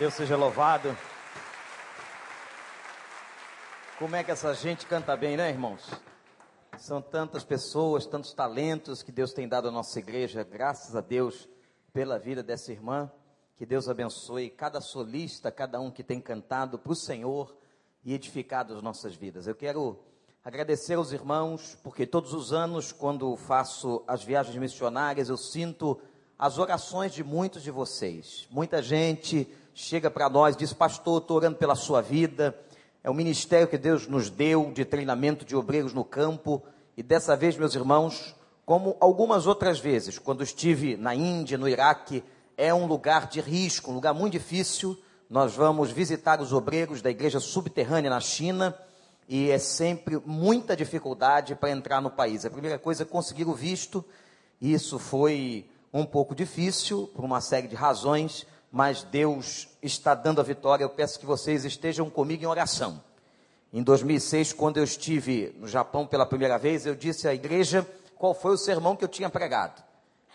Deus seja louvado. Como é que essa gente canta bem, né, irmãos? São tantas pessoas, tantos talentos que Deus tem dado à nossa igreja. Graças a Deus pela vida dessa irmã. Que Deus abençoe cada solista, cada um que tem cantado para o Senhor e edificado as nossas vidas. Eu quero agradecer aos irmãos, porque todos os anos, quando faço as viagens missionárias, eu sinto as orações de muitos de vocês. Muita gente chega para nós, diz: Pastor, estou orando pela sua vida. É o ministério que Deus nos deu de treinamento de obreiros no campo. E dessa vez, meus irmãos, como algumas outras vezes, quando estive na Índia, no Iraque, é um lugar de risco, um lugar muito difícil. Nós vamos visitar os obreiros da igreja subterrânea na China e é sempre muita dificuldade para entrar no país. A primeira coisa é conseguir o visto. Isso foi um pouco difícil por uma série de razões, mas Deus está dando a vitória. Eu peço que vocês estejam comigo em oração. Em 2006, quando eu estive no Japão pela primeira vez, eu disse à igreja qual foi o sermão que eu tinha pregado.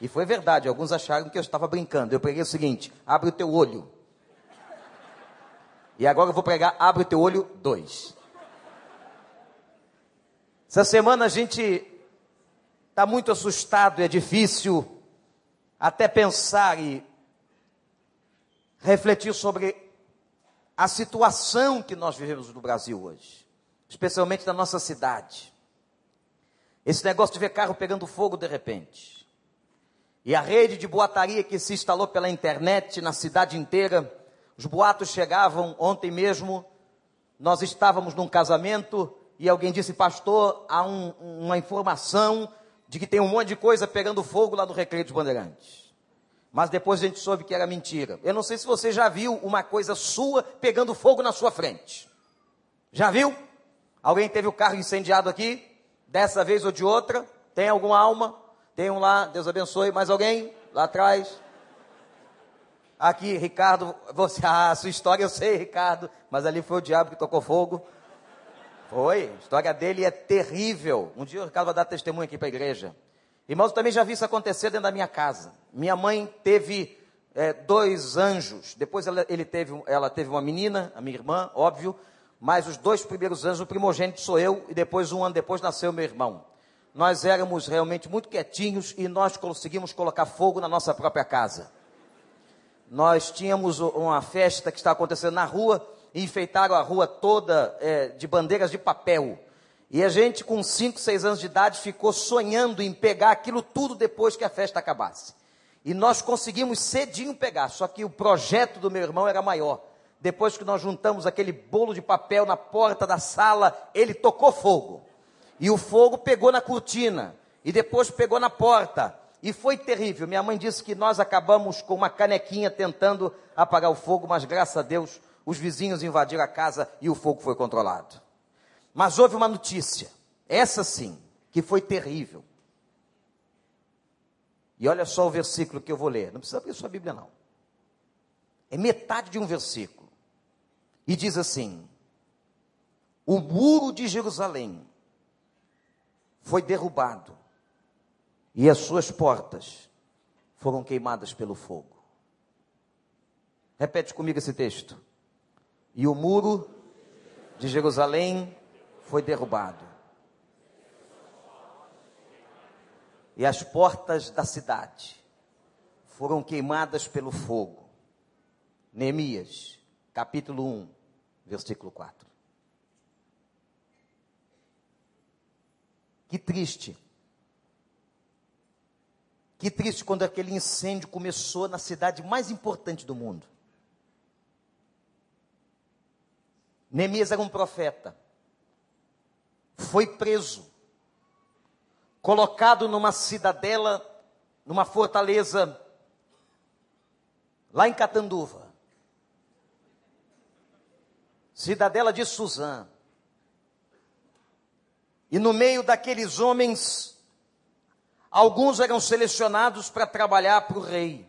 E foi verdade, alguns acharam que eu estava brincando. Eu preguei o seguinte: abre o teu olho. E agora eu vou pregar, abre o teu olho dois. Essa semana a gente está muito assustado, é difícil até pensar e refletir sobre a situação que nós vivemos no Brasil hoje, especialmente na nossa cidade. Esse negócio de ver carro pegando fogo de repente. E a rede de boataria que se instalou pela internet na cidade inteira, os boatos chegavam ontem mesmo. Nós estávamos num casamento e alguém disse, pastor, há um, uma informação de que tem um monte de coisa pegando fogo lá no Recreio dos Bandeirantes. Mas depois a gente soube que era mentira. Eu não sei se você já viu uma coisa sua pegando fogo na sua frente. Já viu? Alguém teve o carro incendiado aqui? Dessa vez ou de outra? Tem alguma alma? Tem um lá, Deus abençoe. Mais alguém? Lá atrás? Aqui, Ricardo, você, ah, a sua história eu sei, Ricardo, mas ali foi o diabo que tocou fogo. Foi, a história dele é terrível. Um dia o Ricardo vai dar testemunho aqui para a igreja. Irmãos, eu também já vi isso acontecer dentro da minha casa. Minha mãe teve é, dois anjos. Depois ela, ele teve, ela teve uma menina, a minha irmã, óbvio. Mas os dois primeiros anjos, o primogênito sou eu, e depois, um ano depois, nasceu meu irmão. Nós éramos realmente muito quietinhos e nós conseguimos colocar fogo na nossa própria casa. Nós tínhamos uma festa que estava acontecendo na rua, e enfeitaram a rua toda é, de bandeiras de papel. E a gente, com 5, 6 anos de idade, ficou sonhando em pegar aquilo tudo depois que a festa acabasse. E nós conseguimos cedinho pegar, só que o projeto do meu irmão era maior. Depois que nós juntamos aquele bolo de papel na porta da sala, ele tocou fogo. E o fogo pegou na cortina, e depois pegou na porta. E foi terrível. Minha mãe disse que nós acabamos com uma canequinha tentando apagar o fogo, mas graças a Deus os vizinhos invadiram a casa e o fogo foi controlado. Mas houve uma notícia, essa sim, que foi terrível. E olha só o versículo que eu vou ler. Não precisa abrir sua Bíblia, não. É metade de um versículo. E diz assim: O muro de Jerusalém foi derrubado, e as suas portas foram queimadas pelo fogo. Repete comigo esse texto. E o muro de Jerusalém foi derrubado. E as portas da cidade foram queimadas pelo fogo. Neemias, capítulo 1, versículo 4. Que triste. Que triste quando aquele incêndio começou na cidade mais importante do mundo. Neemias era um profeta foi preso, colocado numa cidadela, numa fortaleza, lá em Catanduva. Cidadela de Suzã. E no meio daqueles homens, alguns eram selecionados para trabalhar para o rei.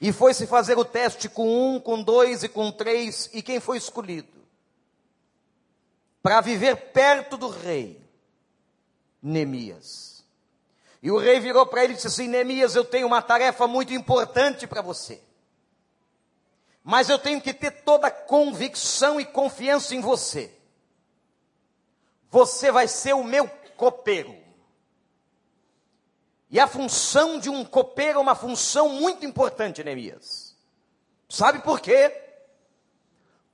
E foi-se fazer o teste com um, com dois e com três, e quem foi escolhido? Para viver perto do rei, Neemias. E o rei virou para ele e disse assim: Neemias, eu tenho uma tarefa muito importante para você. mas eu tenho que ter toda convicção e confiança em você. Você vai ser o meu copeiro. E a função de um copeiro é uma função muito importante, Neemias. Sabe por quê?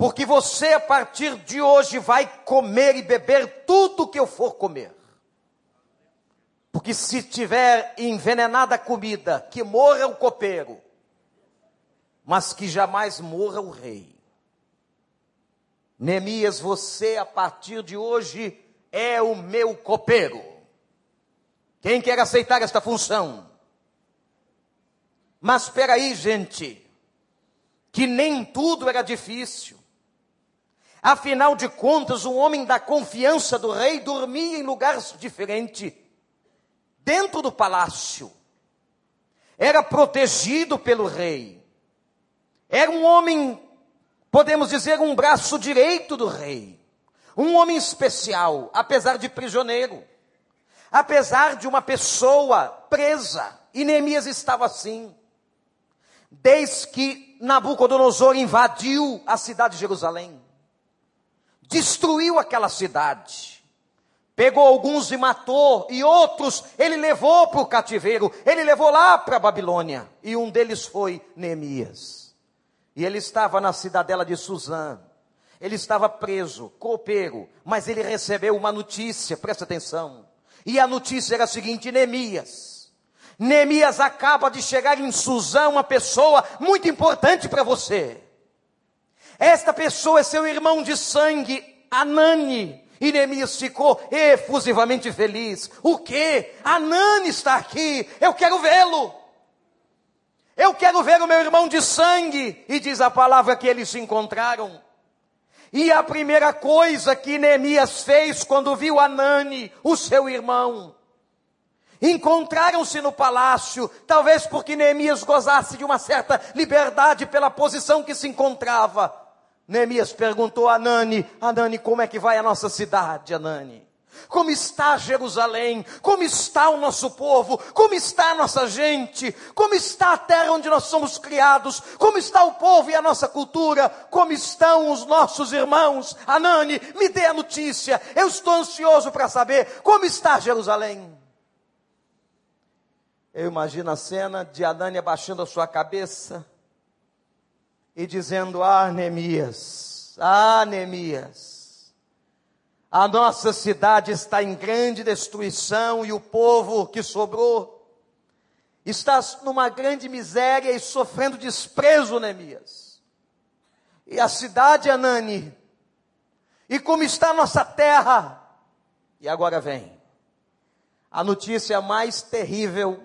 Porque você, a partir de hoje, vai comer e beber tudo que eu for comer. Porque se tiver envenenada a comida, que morra o copeiro, mas que jamais morra o rei. Neemias, você, a partir de hoje, é o meu copeiro. Quem quer aceitar esta função? Mas espera aí, gente, que nem tudo era difícil. Afinal de contas, um homem da confiança do rei dormia em lugares diferentes, dentro do palácio. Era protegido pelo rei. Era um homem, podemos dizer, um braço direito do rei. Um homem especial, apesar de prisioneiro apesar de uma pessoa presa, e Neemias estava assim. Desde que Nabucodonosor invadiu a cidade de Jerusalém, destruiu aquela cidade, pegou alguns e matou, e outros ele levou para o cativeiro, ele levou lá para a Babilônia, e um deles foi Neemias. E ele estava na cidadela de Suzã. Ele estava preso, copeiro, mas ele recebeu uma notícia, presta atenção. E a notícia era a seguinte: Neemias. Neemias acaba de chegar em Suzã, uma pessoa muito importante para você. Esta pessoa é seu irmão de sangue, Anani. E Neemias ficou efusivamente feliz. O que? Anani está aqui. Eu quero vê-lo. Eu quero ver o meu irmão de sangue. E diz a palavra que eles se encontraram. E a primeira coisa que Neemias fez quando viu Anani, o seu irmão, encontraram-se no palácio, talvez porque Neemias gozasse de uma certa liberdade pela posição que se encontrava. Neemias perguntou a Anani, Anani, como é que vai a nossa cidade, Anani? Como está Jerusalém? Como está o nosso povo? Como está a nossa gente? Como está a terra onde nós somos criados? Como está o povo e a nossa cultura? Como estão os nossos irmãos? Anani, me dê a notícia. Eu estou ansioso para saber como está Jerusalém. Eu imagino a cena de Anani abaixando a sua cabeça e dizendo: Ah, Neemias, ah, Neemias a nossa cidade está em grande destruição e o povo que sobrou está numa grande miséria e sofrendo desprezo, Neemias. E a cidade, Anani, e como está a nossa terra. E agora vem a notícia mais terrível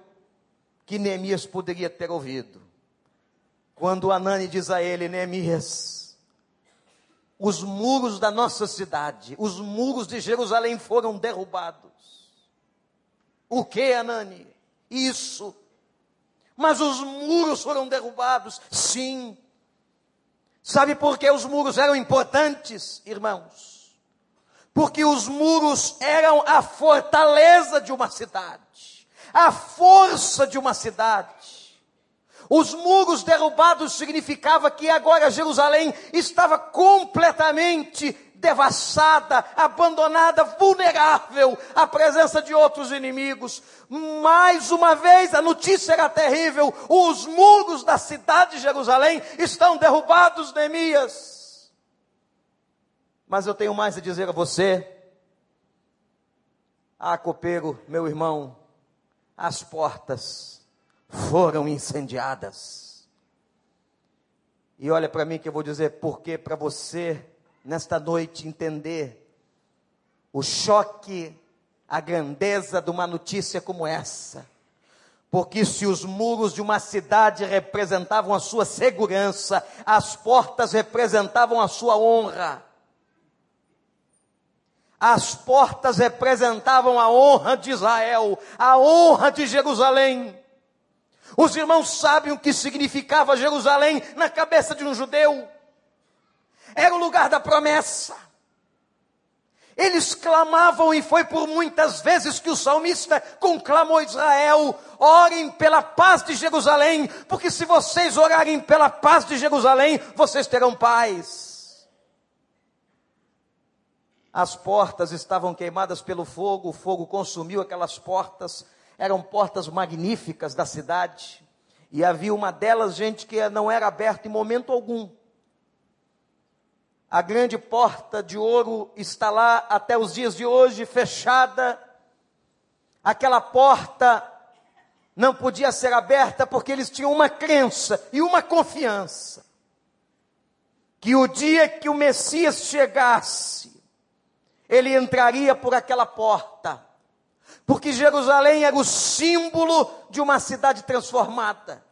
que Neemias poderia ter ouvido. Quando Anani diz a ele, Neemias, os muros da nossa cidade, os muros de Jerusalém foram derrubados. O que, Anani? Isso. Mas os muros foram derrubados? Sim. Sabe por que os muros eram importantes, irmãos? Porque os muros eram a fortaleza de uma cidade, a força de uma cidade. Os muros derrubados significava que agora Jerusalém estava completamente devassada, abandonada, vulnerável à presença de outros inimigos. Mais uma vez, a notícia era terrível: os muros da cidade de Jerusalém estão derrubados, Neemias. Mas eu tenho mais a dizer a você. Ah, copeiro, meu irmão, as portas foram incendiadas. E olha para mim que eu vou dizer porque para você nesta noite entender o choque, a grandeza de uma notícia como essa. Porque se os muros de uma cidade representavam a sua segurança, as portas representavam a sua honra. As portas representavam a honra de Israel, a honra de Jerusalém. Os irmãos sabem o que significava Jerusalém na cabeça de um judeu. Era o lugar da promessa. Eles clamavam, e foi por muitas vezes que o salmista conclamou Israel: orem pela paz de Jerusalém, porque se vocês orarem pela paz de Jerusalém, vocês terão paz. As portas estavam queimadas pelo fogo, o fogo consumiu aquelas portas, eram portas magníficas da cidade, e havia uma delas, gente, que não era aberta em momento algum. A grande porta de ouro está lá até os dias de hoje, fechada. Aquela porta não podia ser aberta porque eles tinham uma crença e uma confiança que o dia que o Messias chegasse, ele entraria por aquela porta, porque Jerusalém era o símbolo de uma cidade transformada.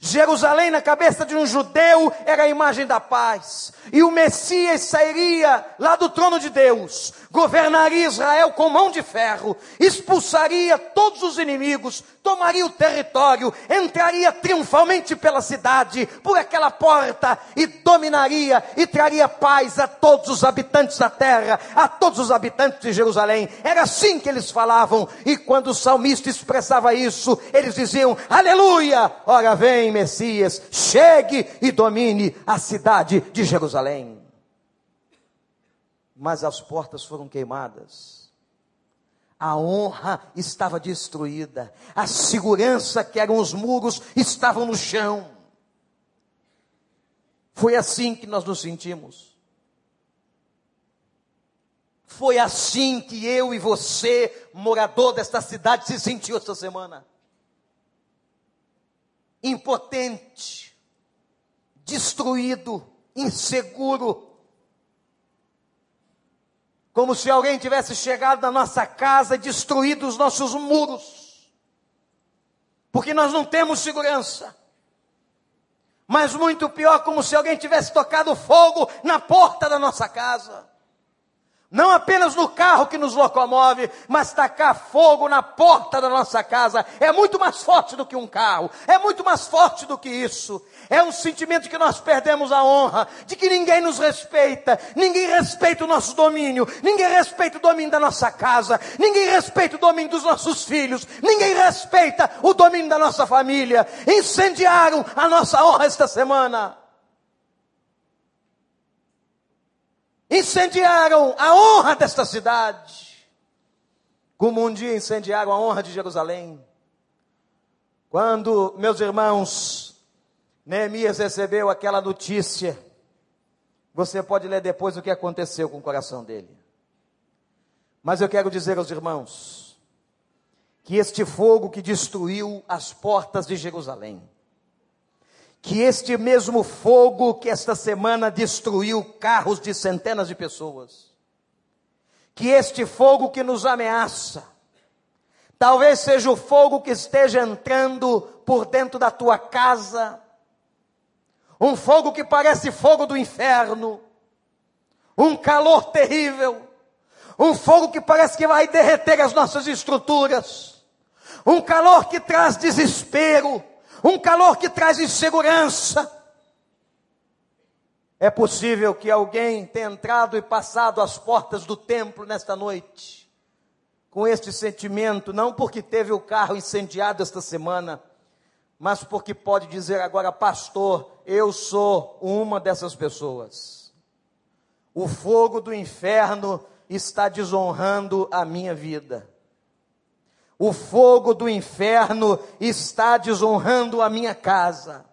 Jerusalém, na cabeça de um judeu, era a imagem da paz. E o Messias sairia lá do trono de Deus, governaria Israel com mão de ferro, expulsaria todos os inimigos, tomaria o território, entraria triunfalmente pela cidade, por aquela porta, e dominaria e traria paz a todos os habitantes da terra, a todos os habitantes de Jerusalém. Era assim que eles falavam, e quando o salmista expressava isso, eles diziam: Aleluia! Ora vem, Messias, chegue e domine a cidade de Jerusalém. Mas as portas foram queimadas. A honra estava destruída. A segurança que eram os muros estavam no chão. Foi assim que nós nos sentimos. Foi assim que eu e você, morador desta cidade, se sentiu esta semana impotente, destruído, inseguro. Como se alguém tivesse chegado na nossa casa e destruído os nossos muros. Porque nós não temos segurança. Mas muito pior, como se alguém tivesse tocado fogo na porta da nossa casa. Não apenas no carro que nos locomove, mas tacar fogo na porta da nossa casa é muito mais forte do que um carro, é muito mais forte do que isso. É um sentimento de que nós perdemos a honra, de que ninguém nos respeita, ninguém respeita o nosso domínio, ninguém respeita o domínio da nossa casa, ninguém respeita o domínio dos nossos filhos, ninguém respeita o domínio da nossa família. Incendiaram a nossa honra esta semana. Incendiaram a honra desta cidade, como um dia incendiaram a honra de Jerusalém. Quando, meus irmãos, Neemias recebeu aquela notícia, você pode ler depois o que aconteceu com o coração dele. Mas eu quero dizer aos irmãos, que este fogo que destruiu as portas de Jerusalém, que este mesmo fogo que esta semana destruiu carros de centenas de pessoas, que este fogo que nos ameaça, talvez seja o fogo que esteja entrando por dentro da tua casa, um fogo que parece fogo do inferno, um calor terrível, um fogo que parece que vai derreter as nossas estruturas, um calor que traz desespero, um calor que traz insegurança. É possível que alguém tenha entrado e passado as portas do templo nesta noite, com este sentimento, não porque teve o carro incendiado esta semana, mas porque pode dizer agora, pastor, eu sou uma dessas pessoas. O fogo do inferno está desonrando a minha vida. O fogo do inferno está desonrando a minha casa.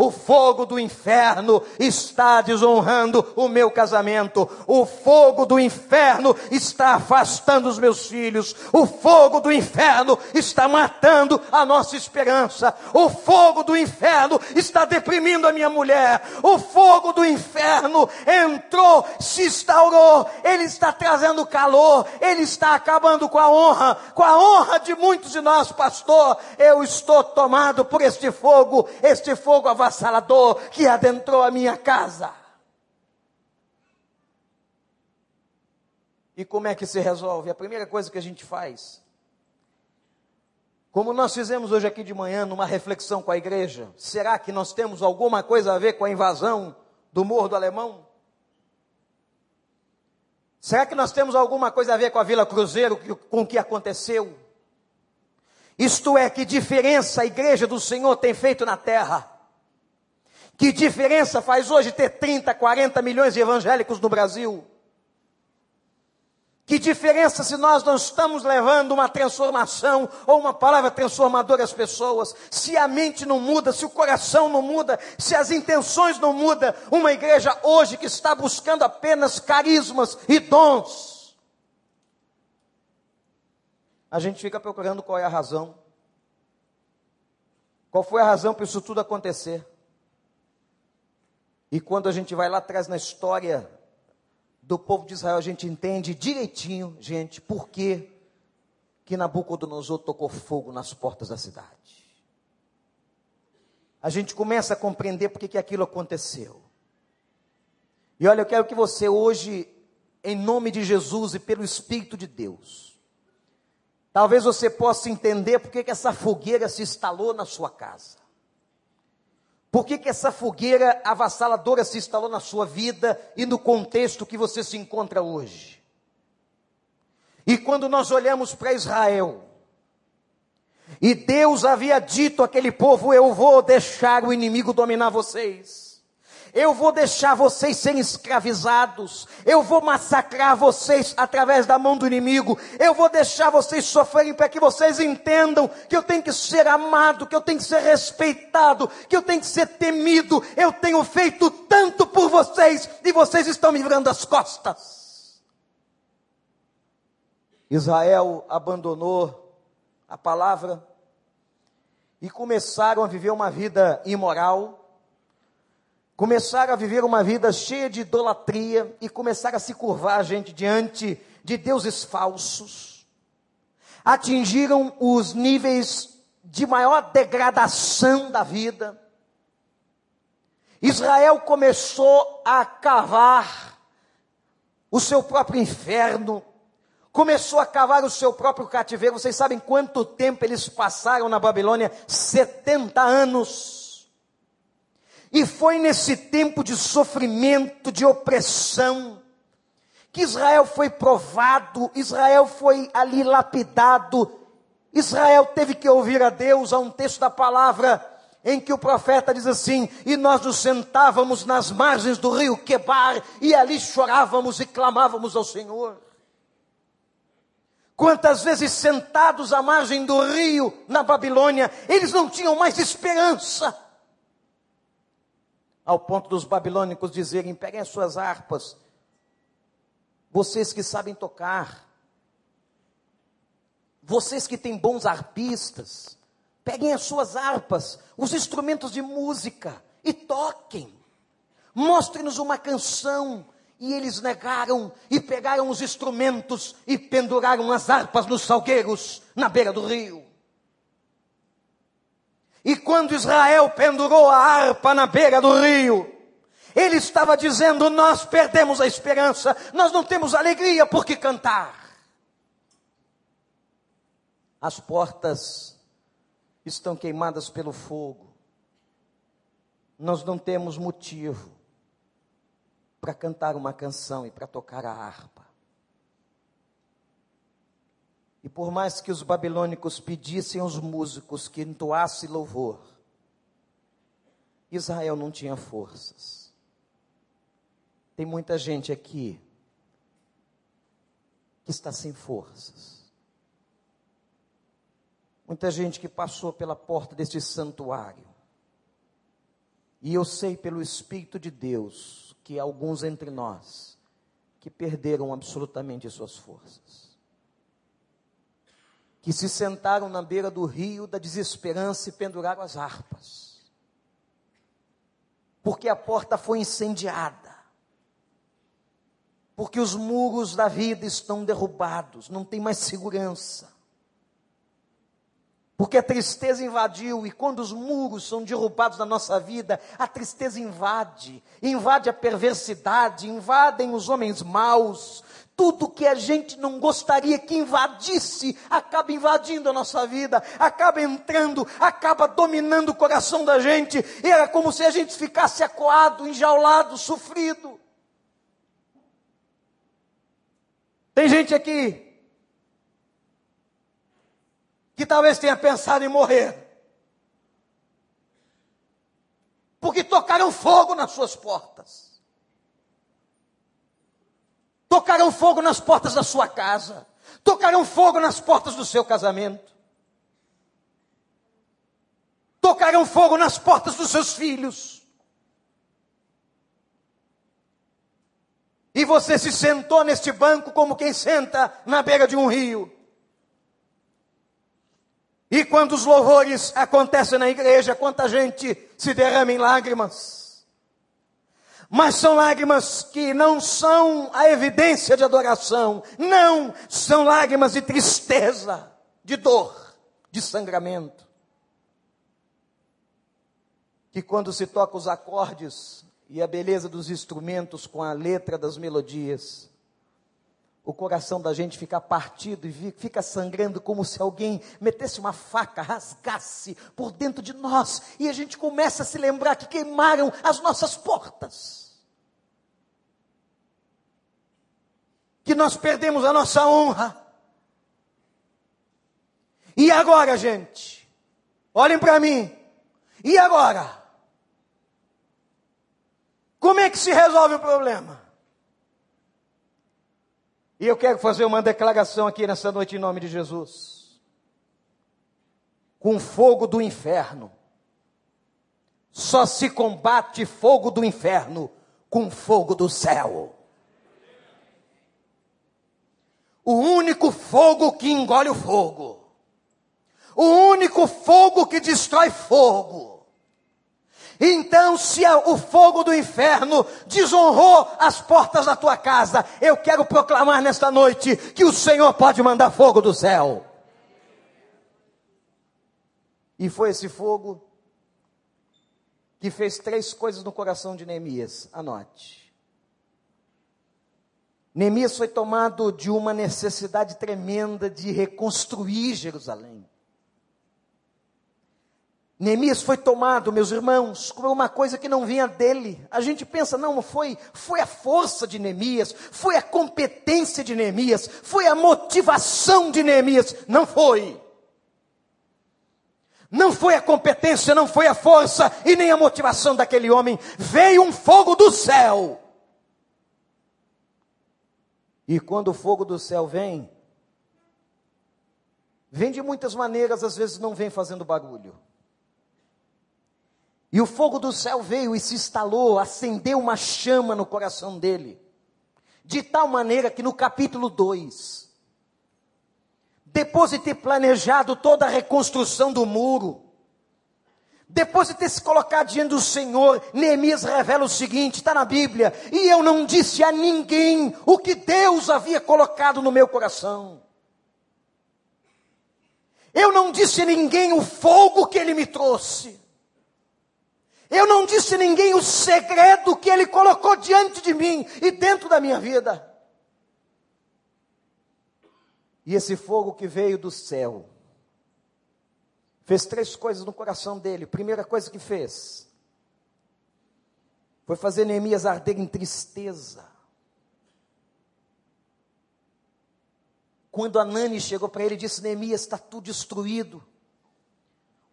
O fogo do inferno está desonrando o meu casamento. O fogo do inferno está afastando os meus filhos. O fogo do inferno está matando a nossa esperança. O fogo do inferno está deprimindo a minha mulher. O fogo do inferno entrou, se instaurou. Ele está trazendo calor. Ele está acabando com a honra, com a honra de muitos de nós, pastor. Eu estou tomado por este fogo, este fogo avassalador avassalador que adentrou a minha casa. E como é que se resolve? A primeira coisa que a gente faz, como nós fizemos hoje aqui de manhã, numa reflexão com a igreja, será que nós temos alguma coisa a ver com a invasão do Morro do Alemão? Será que nós temos alguma coisa a ver com a Vila Cruzeiro, com o que aconteceu? Isto é, que diferença a igreja do Senhor tem feito na terra? Que diferença faz hoje ter 30, 40 milhões de evangélicos no Brasil? Que diferença se nós não estamos levando uma transformação ou uma palavra transformadora às pessoas? Se a mente não muda, se o coração não muda, se as intenções não mudam, uma igreja hoje que está buscando apenas carismas e dons. A gente fica procurando qual é a razão. Qual foi a razão para isso tudo acontecer? E quando a gente vai lá atrás na história do povo de Israel, a gente entende direitinho, gente, por que que Nabucodonosor tocou fogo nas portas da cidade. A gente começa a compreender por que, aquilo aconteceu. E olha, eu quero que você hoje, em nome de Jesus e pelo Espírito de Deus, talvez você possa entender por que essa fogueira se instalou na sua casa. Por que, que essa fogueira avassaladora se instalou na sua vida e no contexto que você se encontra hoje? E quando nós olhamos para Israel, e Deus havia dito àquele povo: Eu vou deixar o inimigo dominar vocês. Eu vou deixar vocês serem escravizados. Eu vou massacrar vocês através da mão do inimigo. Eu vou deixar vocês sofrerem para que vocês entendam que eu tenho que ser amado, que eu tenho que ser respeitado, que eu tenho que ser temido. Eu tenho feito tanto por vocês e vocês estão me virando as costas. Israel abandonou a palavra e começaram a viver uma vida imoral começaram a viver uma vida cheia de idolatria e começaram a se curvar, gente, diante de deuses falsos. Atingiram os níveis de maior degradação da vida. Israel começou a cavar o seu próprio inferno, começou a cavar o seu próprio cativeiro. Vocês sabem quanto tempo eles passaram na Babilônia? 70 anos. E foi nesse tempo de sofrimento, de opressão, que Israel foi provado, Israel foi ali lapidado, Israel teve que ouvir a Deus, há um texto da palavra em que o profeta diz assim: E nós nos sentávamos nas margens do rio Quebar, e ali chorávamos e clamávamos ao Senhor. Quantas vezes sentados à margem do rio, na Babilônia, eles não tinham mais esperança ao ponto dos babilônicos dizerem: peguem as suas harpas, vocês que sabem tocar, vocês que têm bons arpistas, peguem as suas harpas, os instrumentos de música e toquem, mostrem-nos uma canção. E eles negaram e pegaram os instrumentos e penduraram as harpas nos salgueiros na beira do rio. E quando Israel pendurou a harpa na beira do rio, ele estava dizendo: Nós perdemos a esperança, nós não temos alegria por que cantar. As portas estão queimadas pelo fogo, nós não temos motivo para cantar uma canção e para tocar a harpa. E por mais que os babilônicos pedissem aos músicos que entoassem louvor, Israel não tinha forças. Tem muita gente aqui que está sem forças. Muita gente que passou pela porta deste santuário. E eu sei pelo Espírito de Deus que alguns entre nós que perderam absolutamente suas forças que se sentaram na beira do rio da desesperança e penduraram as harpas. Porque a porta foi incendiada. Porque os muros da vida estão derrubados, não tem mais segurança. Porque a tristeza invadiu, e quando os muros são derrubados na nossa vida, a tristeza invade, invade a perversidade, invadem os homens maus, tudo que a gente não gostaria que invadisse, acaba invadindo a nossa vida, acaba entrando, acaba dominando o coração da gente. Era como se a gente ficasse acuado, enjaulado, sofrido. Tem gente aqui que talvez tenha pensado em morrer. Porque tocaram fogo nas suas portas. Tocaram fogo nas portas da sua casa. Tocaram fogo nas portas do seu casamento. Tocaram fogo nas portas dos seus filhos. E você se sentou neste banco como quem senta na beira de um rio. E quando os louvores acontecem na igreja, quanta gente se derrama em lágrimas. Mas são lágrimas que não são a evidência de adoração. Não, são lágrimas de tristeza, de dor, de sangramento. Que quando se toca os acordes e a beleza dos instrumentos com a letra das melodias, o coração da gente fica partido e fica sangrando como se alguém metesse uma faca, rasgasse por dentro de nós e a gente começa a se lembrar que queimaram as nossas portas. Que nós perdemos a nossa honra. E agora, gente? Olhem para mim. E agora? Como é que se resolve o problema? E eu quero fazer uma declaração aqui nessa noite em nome de Jesus. Com fogo do inferno, só se combate fogo do inferno com fogo do céu. O único fogo que engole o fogo. O único fogo que destrói fogo então, se o fogo do inferno desonrou as portas da tua casa, eu quero proclamar nesta noite que o Senhor pode mandar fogo do céu. E foi esse fogo que fez três coisas no coração de Neemias. Anote. Neemias foi tomado de uma necessidade tremenda de reconstruir Jerusalém. Neemias foi tomado, meus irmãos, como uma coisa que não vinha dele. A gente pensa, não, foi, foi a força de Neemias, foi a competência de Neemias, foi a motivação de Neemias. Não foi. Não foi a competência, não foi a força e nem a motivação daquele homem. Veio um fogo do céu. E quando o fogo do céu vem, vem de muitas maneiras, às vezes não vem fazendo barulho. E o fogo do céu veio e se instalou, acendeu uma chama no coração dele. De tal maneira que no capítulo 2, depois de ter planejado toda a reconstrução do muro, depois de ter se colocado diante do Senhor, Neemias revela o seguinte: está na Bíblia, e eu não disse a ninguém o que Deus havia colocado no meu coração. Eu não disse a ninguém o fogo que ele me trouxe. Eu não disse a ninguém o segredo que ele colocou diante de mim e dentro da minha vida. E esse fogo que veio do céu fez três coisas no coração dele. Primeira coisa que fez foi fazer Neemias arder em tristeza. Quando Anani chegou para ele e disse: Neemias, está tudo destruído.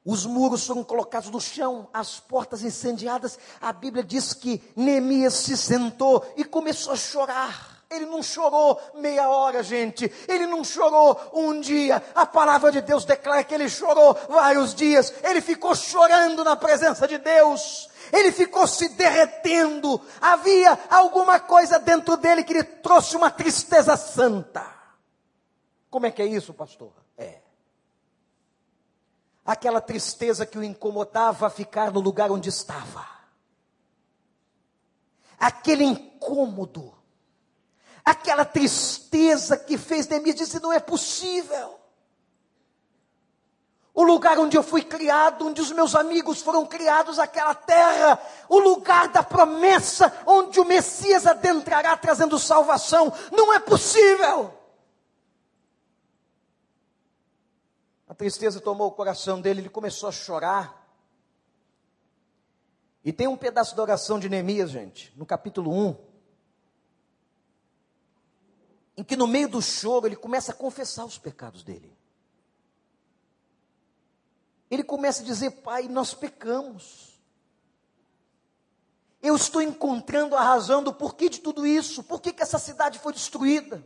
Os muros foram colocados no chão, as portas incendiadas. A Bíblia diz que Neemias se sentou e começou a chorar. Ele não chorou meia hora, gente. Ele não chorou um dia. A palavra de Deus declara que ele chorou vários dias. Ele ficou chorando na presença de Deus. Ele ficou se derretendo. Havia alguma coisa dentro dele que lhe trouxe uma tristeza santa. Como é que é isso, pastor? É aquela tristeza que o incomodava a ficar no lugar onde estava. Aquele incômodo, aquela tristeza que fez de mim dizer: não é possível. O lugar onde eu fui criado, onde os meus amigos foram criados, aquela terra, o lugar da promessa, onde o Messias adentrará trazendo salvação, não é possível. Tristeza tomou o coração dele, ele começou a chorar. E tem um pedaço da oração de Neemias, gente, no capítulo 1. em que no meio do choro ele começa a confessar os pecados dele. Ele começa a dizer: Pai, nós pecamos. Eu estou encontrando a razão do porquê de tudo isso. Por que, que essa cidade foi destruída?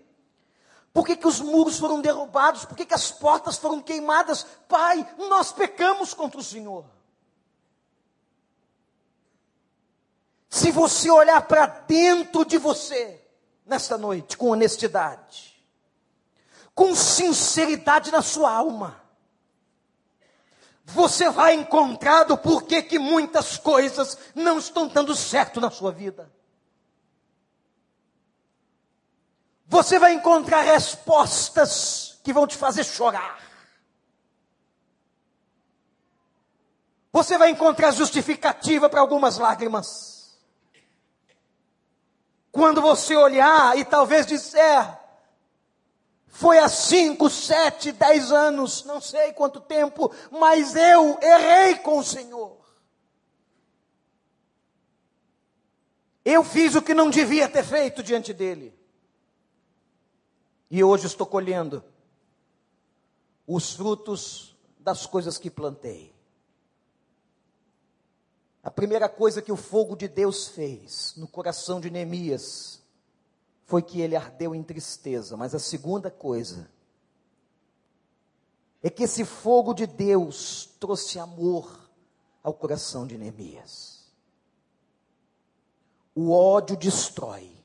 Por que, que os muros foram derrubados? Por que, que as portas foram queimadas? Pai, nós pecamos contra o Senhor. Se você olhar para dentro de você, nesta noite, com honestidade, com sinceridade na sua alma, você vai encontrar do porquê que muitas coisas não estão dando certo na sua vida. Você vai encontrar respostas que vão te fazer chorar. Você vai encontrar justificativa para algumas lágrimas. Quando você olhar e talvez disser, foi há cinco, sete, dez anos, não sei quanto tempo, mas eu errei com o Senhor. Eu fiz o que não devia ter feito diante dele. E hoje estou colhendo os frutos das coisas que plantei. A primeira coisa que o fogo de Deus fez no coração de Neemias foi que ele ardeu em tristeza, mas a segunda coisa é que esse fogo de Deus trouxe amor ao coração de Neemias. O ódio destrói,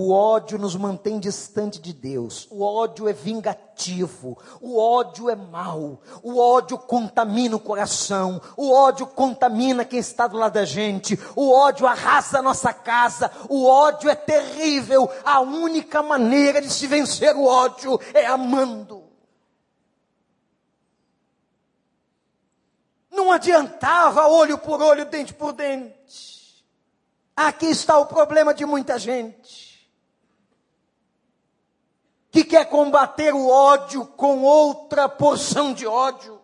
o ódio nos mantém distante de Deus. O ódio é vingativo. O ódio é mau. O ódio contamina o coração. O ódio contamina quem está do lado da gente. O ódio arrasa a nossa casa. O ódio é terrível. A única maneira de se vencer o ódio é amando. Não adiantava olho por olho, dente por dente. Aqui está o problema de muita gente que quer combater o ódio com outra porção de ódio,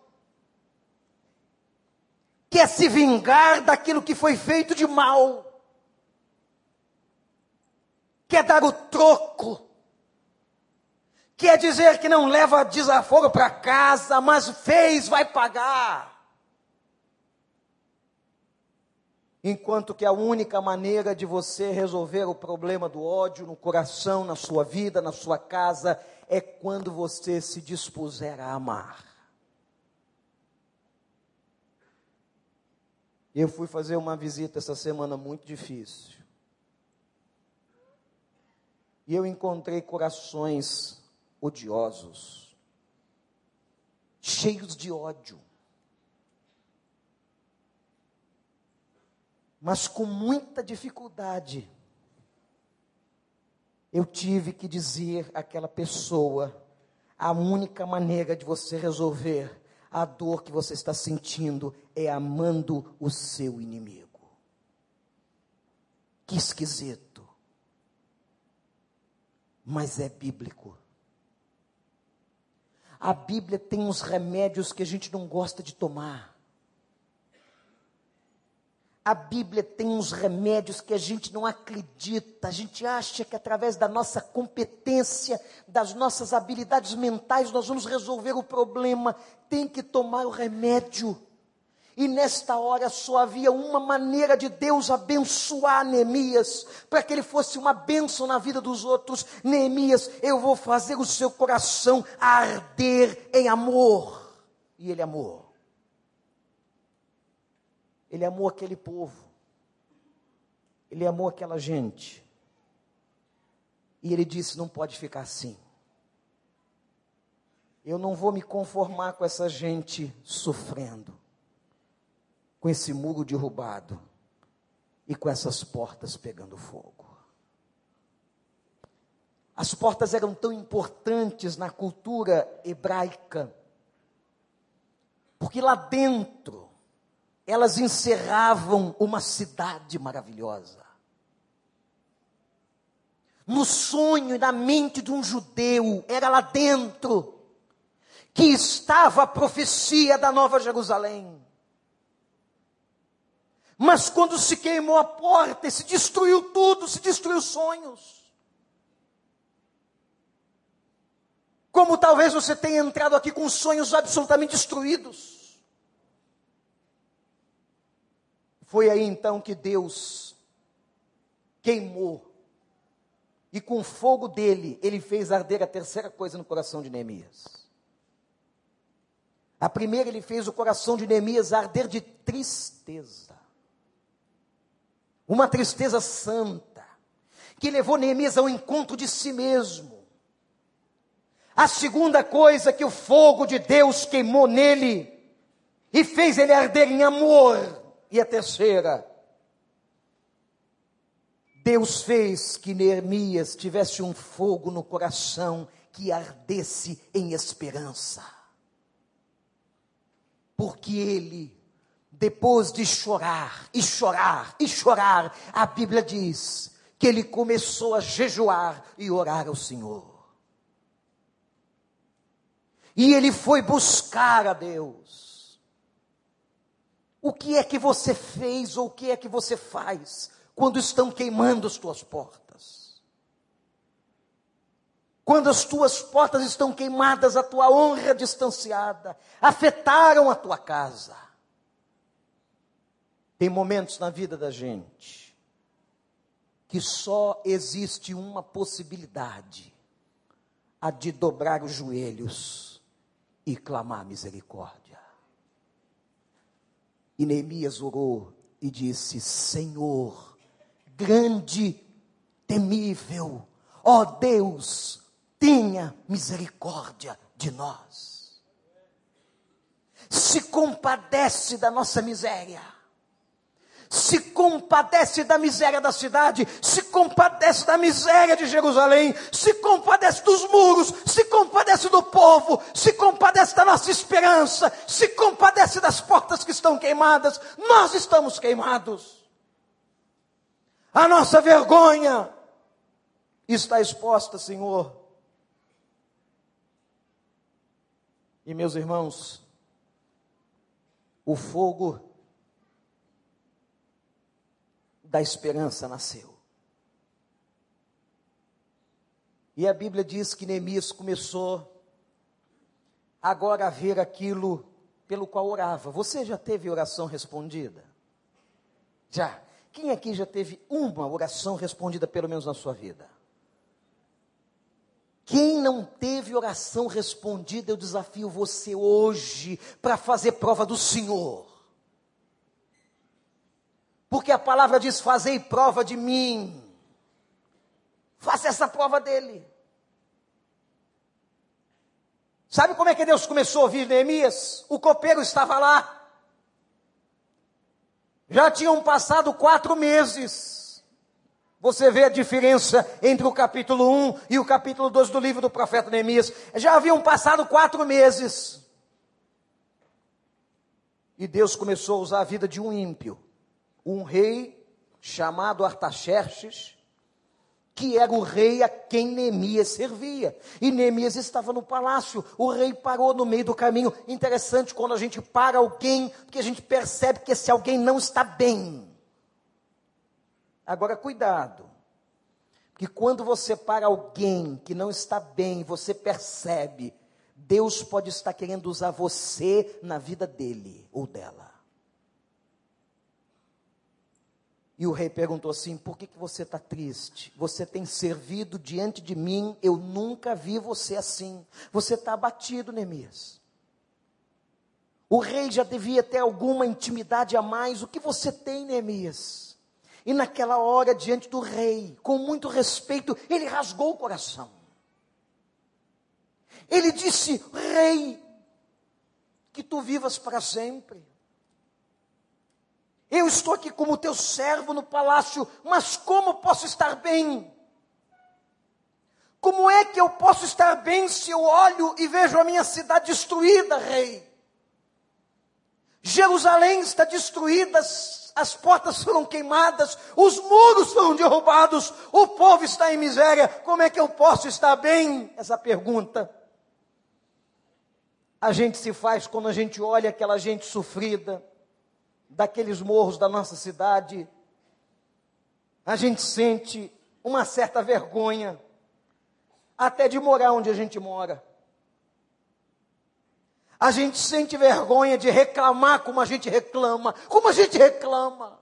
quer se vingar daquilo que foi feito de mal, quer dar o troco, quer dizer que não leva desaforo para casa, mas fez, vai pagar. Enquanto que a única maneira de você resolver o problema do ódio no coração, na sua vida, na sua casa, é quando você se dispuser a amar. Eu fui fazer uma visita essa semana muito difícil. E eu encontrei corações odiosos, cheios de ódio. Mas com muita dificuldade, eu tive que dizer àquela pessoa: a única maneira de você resolver a dor que você está sentindo é amando o seu inimigo. Que esquisito, mas é bíblico. A Bíblia tem uns remédios que a gente não gosta de tomar. A Bíblia tem uns remédios que a gente não acredita, a gente acha que através da nossa competência, das nossas habilidades mentais, nós vamos resolver o problema. Tem que tomar o remédio. E nesta hora só havia uma maneira de Deus abençoar Neemias, para que ele fosse uma bênção na vida dos outros. Neemias, eu vou fazer o seu coração arder em amor. E ele amou. Ele amou aquele povo. Ele amou aquela gente. E ele disse: não pode ficar assim. Eu não vou me conformar com essa gente sofrendo, com esse muro derrubado e com essas portas pegando fogo. As portas eram tão importantes na cultura hebraica, porque lá dentro elas encerravam uma cidade maravilhosa. No sonho e na mente de um judeu, era lá dentro que estava a profecia da Nova Jerusalém. Mas quando se queimou a porta e se destruiu tudo, se destruiu os sonhos. Como talvez você tenha entrado aqui com sonhos absolutamente destruídos. Foi aí então que Deus queimou, e com o fogo dele, ele fez arder a terceira coisa no coração de Neemias. A primeira, ele fez o coração de Neemias arder de tristeza. Uma tristeza santa, que levou Neemias ao encontro de si mesmo a segunda coisa que o fogo de Deus queimou nele e fez ele arder em amor. E a terceira, Deus fez que Neemias tivesse um fogo no coração que ardesse em esperança. Porque ele, depois de chorar e chorar e chorar, a Bíblia diz que ele começou a jejuar e orar ao Senhor. E ele foi buscar a Deus. O que é que você fez ou o que é que você faz quando estão queimando as tuas portas? Quando as tuas portas estão queimadas, a tua honra distanciada, afetaram a tua casa. Tem momentos na vida da gente que só existe uma possibilidade: a de dobrar os joelhos e clamar misericórdia. E Neemias orou e disse: Senhor, grande, temível, ó Deus, tenha misericórdia de nós. Se compadece da nossa miséria se compadece da miséria da cidade, se compadece da miséria de Jerusalém, se compadece dos muros, se compadece do povo, se compadece da nossa esperança, se compadece das portas que estão queimadas. Nós estamos queimados. A nossa vergonha está exposta, Senhor. E meus irmãos, o fogo da esperança nasceu. E a Bíblia diz que Neemias começou agora a ver aquilo pelo qual orava. Você já teve oração respondida? Já. Quem aqui já teve uma oração respondida, pelo menos na sua vida? Quem não teve oração respondida, eu desafio você hoje para fazer prova do Senhor. Porque a palavra diz: Fazei prova de mim. Faça essa prova dele. Sabe como é que Deus começou a ouvir Neemias? O copeiro estava lá. Já tinham passado quatro meses. Você vê a diferença entre o capítulo 1 e o capítulo 2 do livro do profeta Neemias. Já haviam passado quatro meses. E Deus começou a usar a vida de um ímpio um rei chamado Artaxerxes, que era o rei a quem Neemias servia. E Neemias estava no palácio. O rei parou no meio do caminho. Interessante quando a gente para alguém, porque a gente percebe que esse alguém não está bem. Agora, cuidado. Que quando você para alguém que não está bem, você percebe, Deus pode estar querendo usar você na vida dele ou dela. E o rei perguntou assim: Por que, que você está triste? Você tem servido diante de mim, eu nunca vi você assim. Você está abatido, Neemias. O rei já devia ter alguma intimidade a mais. O que você tem, Neemias? E naquela hora, diante do rei, com muito respeito, ele rasgou o coração. Ele disse: Rei, que tu vivas para sempre. Eu estou aqui como teu servo no palácio, mas como posso estar bem? Como é que eu posso estar bem se eu olho e vejo a minha cidade destruída, rei? Jerusalém está destruída, as portas foram queimadas, os muros foram derrubados, o povo está em miséria. Como é que eu posso estar bem? Essa pergunta a gente se faz quando a gente olha aquela gente sofrida daqueles morros da nossa cidade, a gente sente uma certa vergonha, até de morar onde a gente mora. A gente sente vergonha de reclamar como a gente reclama, como a gente reclama.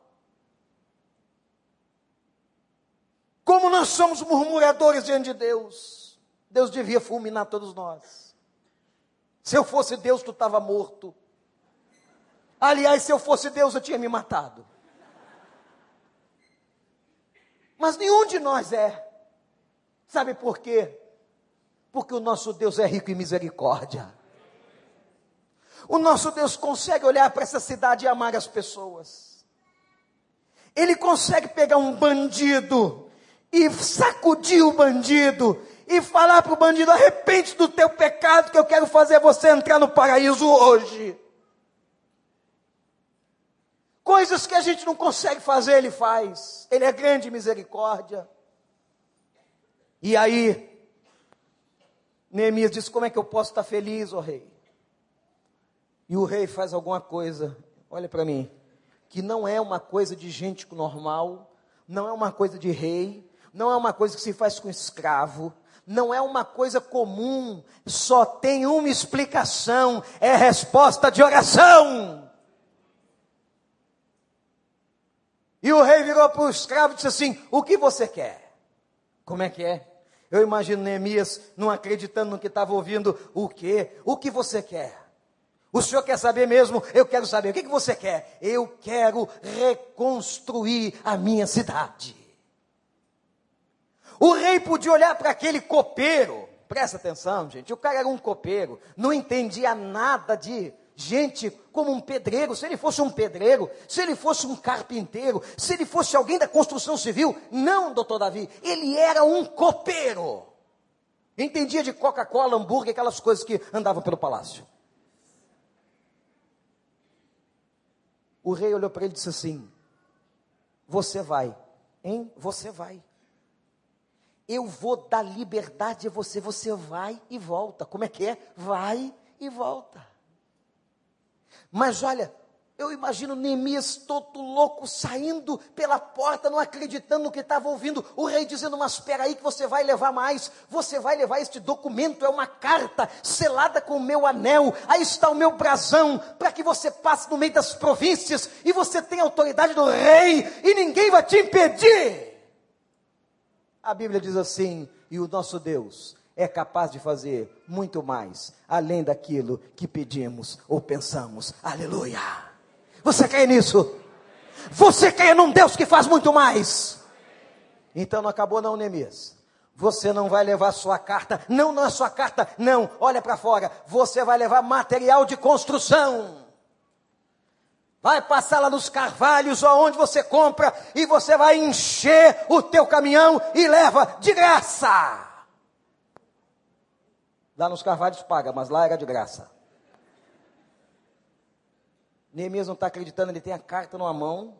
Como nós somos murmuradores diante de Deus. Deus devia fulminar todos nós. Se eu fosse Deus, tu estava morto. Aliás, se eu fosse Deus, eu tinha me matado. Mas nenhum de nós é. Sabe por quê? Porque o nosso Deus é rico em misericórdia. O nosso Deus consegue olhar para essa cidade e amar as pessoas. Ele consegue pegar um bandido e sacudir o bandido e falar para o bandido: arrepende do teu pecado, que eu quero fazer você entrar no paraíso hoje. Coisas que a gente não consegue fazer, ele faz. Ele é grande misericórdia. E aí, Neemias diz: Como é que eu posso estar feliz, ó rei? E o rei faz alguma coisa, olha para mim, que não é uma coisa de gente normal, não é uma coisa de rei, não é uma coisa que se faz com escravo, não é uma coisa comum, só tem uma explicação: é resposta de oração. E o rei virou para o escravo e disse assim: O que você quer? Como é que é? Eu imagino Neemias não acreditando no que estava ouvindo. O que? O que você quer? O senhor quer saber mesmo? Eu quero saber. O que, que você quer? Eu quero reconstruir a minha cidade. O rei podia olhar para aquele copeiro, presta atenção, gente, o cara era um copeiro, não entendia nada de gente como um pedreiro. Se ele fosse um pedreiro, se ele fosse um carpinteiro, se ele fosse alguém da construção civil, não, doutor Davi, ele era um copeiro. Entendia de Coca-Cola, hambúrguer, aquelas coisas que andavam pelo palácio. O rei olhou para ele e disse assim: Você vai, hein? Você vai eu vou dar liberdade a você, você vai e volta. Como é que é? Vai e volta. Mas olha, eu imagino Neemias todo louco saindo pela porta, não acreditando no que estava ouvindo. O rei dizendo: Mas espera aí, que você vai levar mais. Você vai levar este documento, é uma carta selada com o meu anel. Aí está o meu brasão, para que você passe no meio das províncias e você tem autoridade do rei e ninguém vai te impedir. A Bíblia diz assim: e o nosso Deus é capaz de fazer muito mais, além daquilo que pedimos ou pensamos. Aleluia! Você crê nisso? Você crê num Deus que faz muito mais? Então não acabou não, Neemias. Você não vai levar sua carta, não, não é sua carta, não, olha para fora. Você vai levar material de construção. Vai passar lá nos carvalhos, onde você compra, e você vai encher o teu caminhão e leva de graça. Lá nos carvalhos paga, mas lá era de graça. Neemias não está acreditando, ele tem a carta numa mão,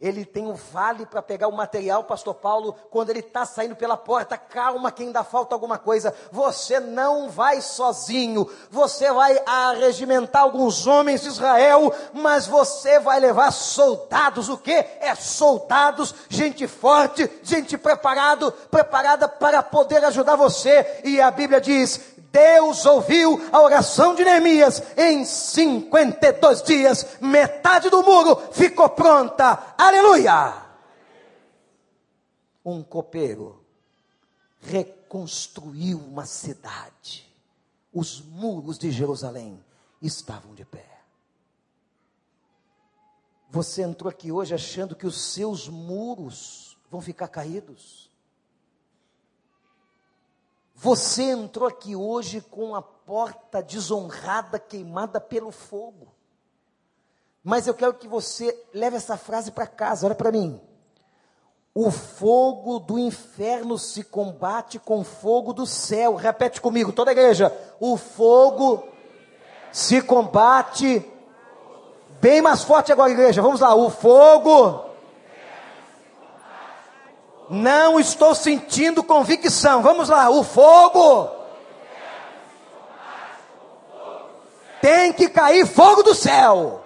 ele tem o vale para pegar o material, pastor Paulo, quando ele está saindo pela porta, calma que ainda falta alguma coisa, você não vai sozinho, você vai arregimentar alguns homens de Israel, mas você vai levar soldados, o que? É soldados, gente forte, gente preparado, preparada para poder ajudar você, e a Bíblia diz, Deus ouviu a oração de Neemias. Em 52 dias, metade do muro ficou pronta. Aleluia! Um copeiro reconstruiu uma cidade. Os muros de Jerusalém estavam de pé. Você entrou aqui hoje achando que os seus muros vão ficar caídos. Você entrou aqui hoje com a porta desonrada queimada pelo fogo. Mas eu quero que você leve essa frase para casa, olha para mim. O fogo do inferno se combate com o fogo do céu. Repete comigo, toda a igreja. O fogo se combate. Bem mais forte agora, igreja. Vamos lá. O fogo não estou sentindo convicção. Vamos lá, o fogo. Tem que cair fogo do céu.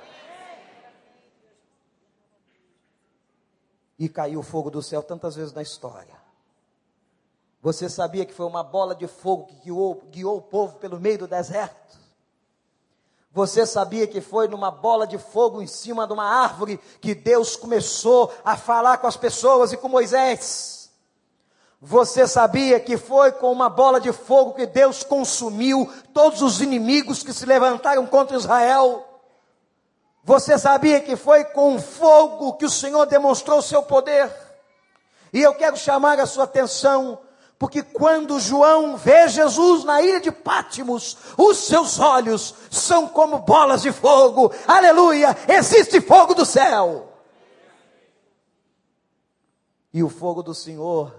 E caiu fogo do céu tantas vezes na história. Você sabia que foi uma bola de fogo que guiou, guiou o povo pelo meio do deserto? Você sabia que foi numa bola de fogo em cima de uma árvore que Deus começou a falar com as pessoas e com Moisés? Você sabia que foi com uma bola de fogo que Deus consumiu todos os inimigos que se levantaram contra Israel? Você sabia que foi com fogo que o Senhor demonstrou o seu poder? E eu quero chamar a sua atenção porque quando João vê Jesus na ilha de Pátimos, os seus olhos são como bolas de fogo. Aleluia! Existe fogo do céu. E o fogo do Senhor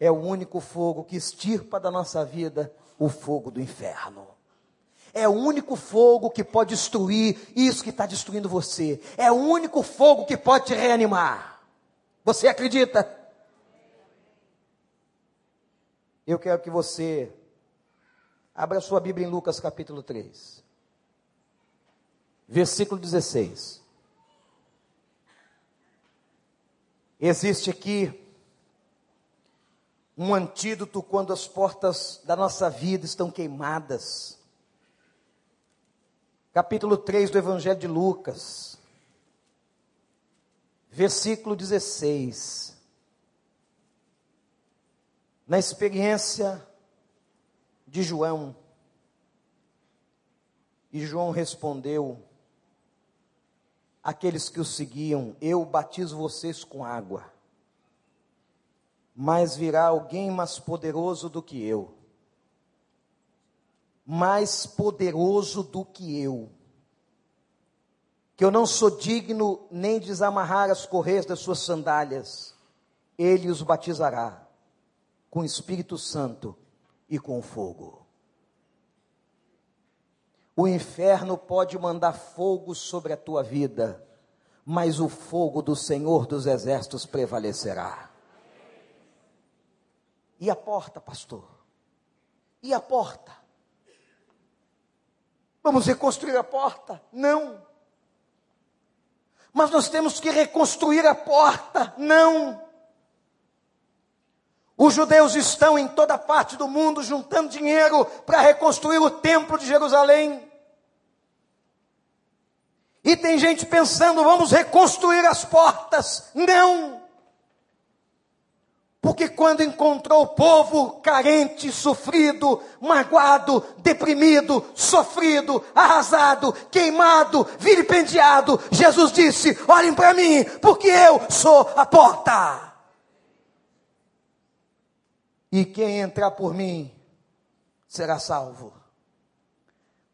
é o único fogo que extirpa da nossa vida o fogo do inferno. É o único fogo que pode destruir isso que está destruindo você. É o único fogo que pode te reanimar. Você acredita? Eu quero que você abra sua Bíblia em Lucas capítulo 3, versículo 16. Existe aqui um antídoto quando as portas da nossa vida estão queimadas. Capítulo 3 do Evangelho de Lucas, versículo 16 na experiência de João. E João respondeu: Aqueles que o seguiam, eu batizo vocês com água, mas virá alguém mais poderoso do que eu, mais poderoso do que eu, que eu não sou digno nem de desamarrar as correias das suas sandálias, ele os batizará com o Espírito Santo e com fogo. O inferno pode mandar fogo sobre a tua vida, mas o fogo do Senhor dos Exércitos prevalecerá. E a porta, pastor? E a porta? Vamos reconstruir a porta? Não. Mas nós temos que reconstruir a porta? Não. Os judeus estão em toda parte do mundo juntando dinheiro para reconstruir o templo de Jerusalém. E tem gente pensando, vamos reconstruir as portas. Não! Porque quando encontrou o povo carente, sofrido, magoado, deprimido, sofrido, arrasado, queimado, vilipendiado, Jesus disse: Olhem para mim, porque eu sou a porta. E quem entrar por mim será salvo.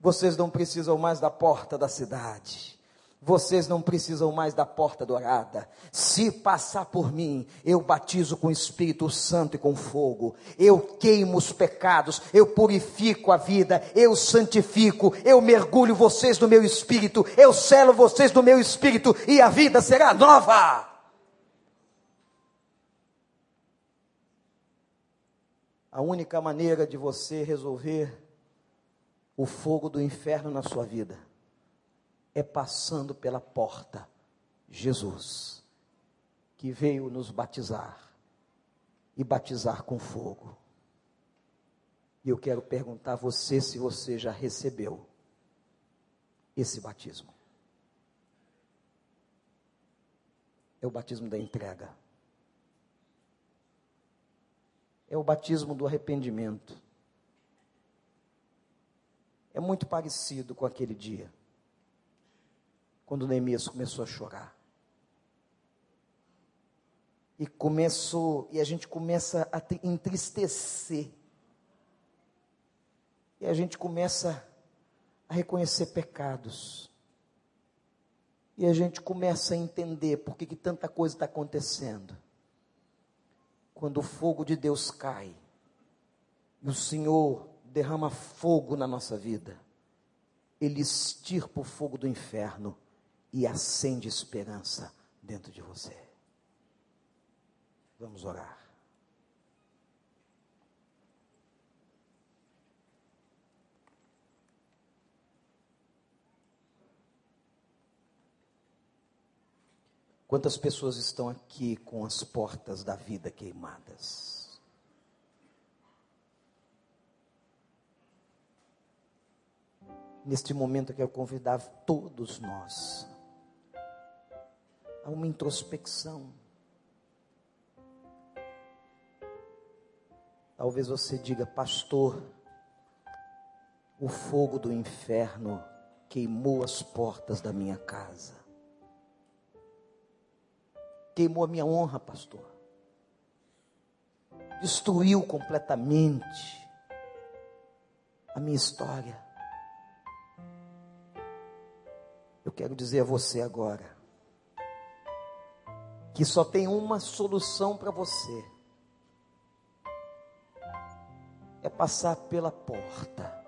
Vocês não precisam mais da porta da cidade. Vocês não precisam mais da porta dourada. Se passar por mim, eu batizo com o Espírito Santo e com fogo. Eu queimo os pecados, eu purifico a vida, eu santifico, eu mergulho vocês no meu espírito, eu selo vocês no meu espírito e a vida será nova. A única maneira de você resolver o fogo do inferno na sua vida é passando pela porta, Jesus, que veio nos batizar e batizar com fogo. E eu quero perguntar a você se você já recebeu esse batismo. É o batismo da entrega é o batismo do arrependimento. É muito parecido com aquele dia, quando Neemias começou a chorar. E começou, e a gente começa a entristecer. E a gente começa a reconhecer pecados. E a gente começa a entender por que, que tanta coisa está acontecendo quando o fogo de Deus cai e o Senhor derrama fogo na nossa vida, Ele estirpa o fogo do inferno e acende esperança dentro de você. Vamos orar. Quantas pessoas estão aqui com as portas da vida queimadas? Neste momento eu quero convidar todos nós a uma introspecção. Talvez você diga, pastor, o fogo do inferno queimou as portas da minha casa. Queimou a minha honra, pastor. Destruiu completamente a minha história. Eu quero dizer a você agora que só tem uma solução para você. É passar pela porta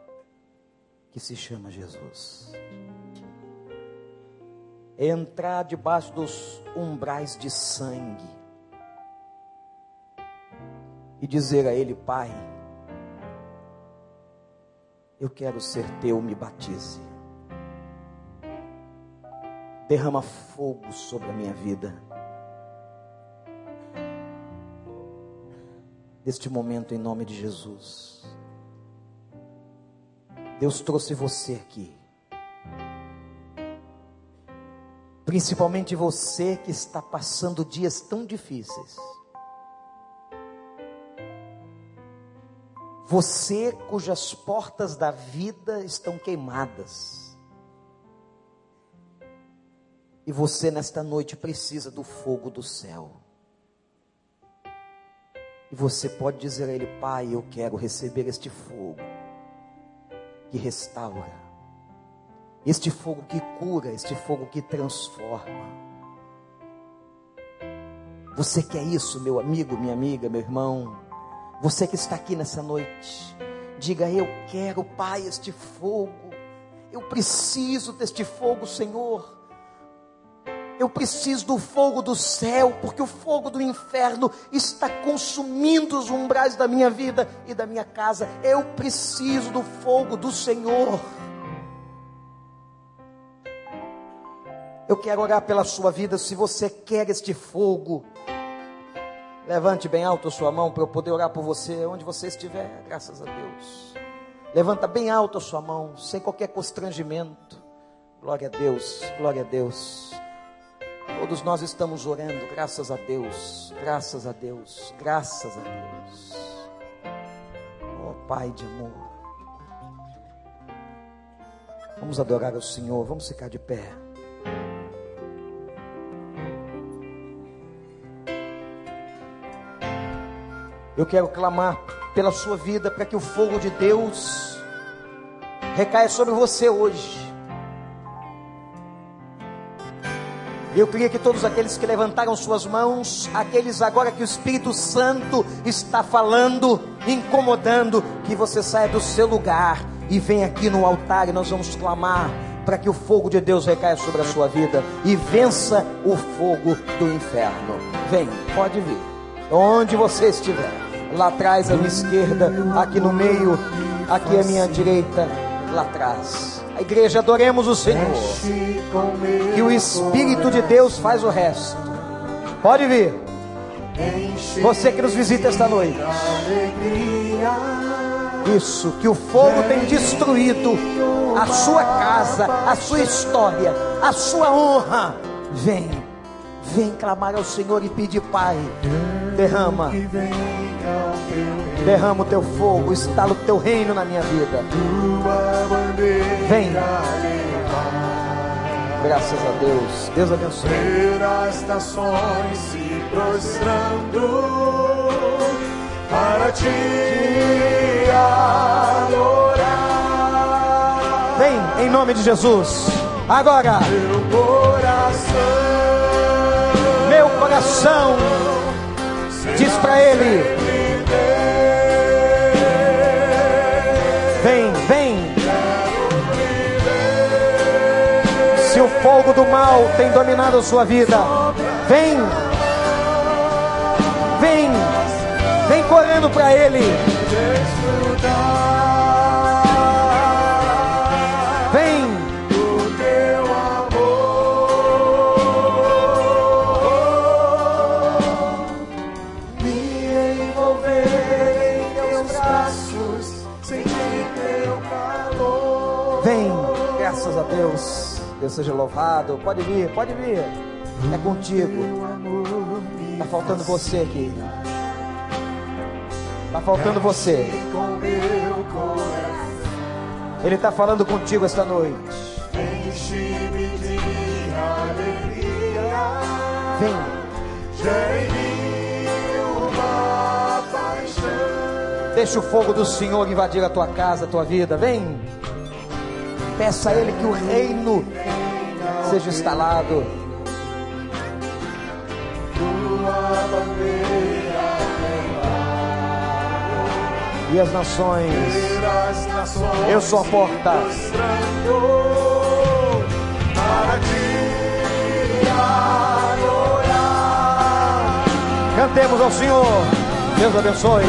que se chama Jesus. Entrar debaixo dos umbrais de sangue e dizer a Ele, Pai, eu quero ser teu, me batize derrama fogo sobre a minha vida. Neste momento, em nome de Jesus, Deus trouxe você aqui. Principalmente você que está passando dias tão difíceis. Você cujas portas da vida estão queimadas. E você nesta noite precisa do fogo do céu. E você pode dizer a Ele, Pai, eu quero receber este fogo que restaura, este fogo que cura, este fogo que transforma. Você quer isso, meu amigo, minha amiga, meu irmão? Você que está aqui nessa noite, diga: Eu quero, Pai, este fogo. Eu preciso deste fogo, Senhor. Eu preciso do fogo do céu, porque o fogo do inferno está consumindo os umbrais da minha vida e da minha casa. Eu preciso do fogo do Senhor. Eu quero orar pela sua vida. Se você quer este fogo, levante bem alto a sua mão para eu poder orar por você, onde você estiver, graças a Deus. Levanta bem alto a sua mão, sem qualquer constrangimento. Glória a Deus, glória a Deus. Todos nós estamos orando, graças a Deus, graças a Deus, graças a Deus. Oh Pai de amor. Vamos adorar o Senhor, vamos ficar de pé. Eu quero clamar pela sua vida para que o fogo de Deus recaia sobre você hoje. Eu queria que todos aqueles que levantaram suas mãos, aqueles agora que o Espírito Santo está falando, incomodando, que você saia do seu lugar e venha aqui no altar e nós vamos clamar para que o fogo de Deus recaia sobre a sua vida e vença o fogo do inferno. Vem, pode vir. Onde você estiver, lá atrás à minha esquerda, aqui no meio, aqui à minha direita, lá atrás. A igreja, adoremos o Senhor. Que o Espírito de Deus faz o resto. Pode vir. Você que nos visita esta noite. Isso, que o fogo tem destruído a sua casa, a sua história, a sua honra. Vem, vem clamar ao Senhor e pedir, Pai, derrama Derrama o teu fogo, instala o teu reino na minha vida. Vem. Graças a Deus. Deus abençoe. As nações se prostrando para adorar. Vem, em nome de Jesus. Agora. Meu coração. Meu coração. Diz para ele fogo do mal tem dominado a sua vida. Vem, vem, vem correndo para Ele. Deus. Deus seja louvado. Pode vir, pode vir. É contigo. Está faltando você aqui. Está faltando você. Ele está falando contigo esta noite. Vem. Deixa o fogo do Senhor invadir a tua casa, a tua vida. Vem. Peça a Ele que o reino seja instalado. E as nações, eu sou a porta. Cantemos ao Senhor. Deus abençoe.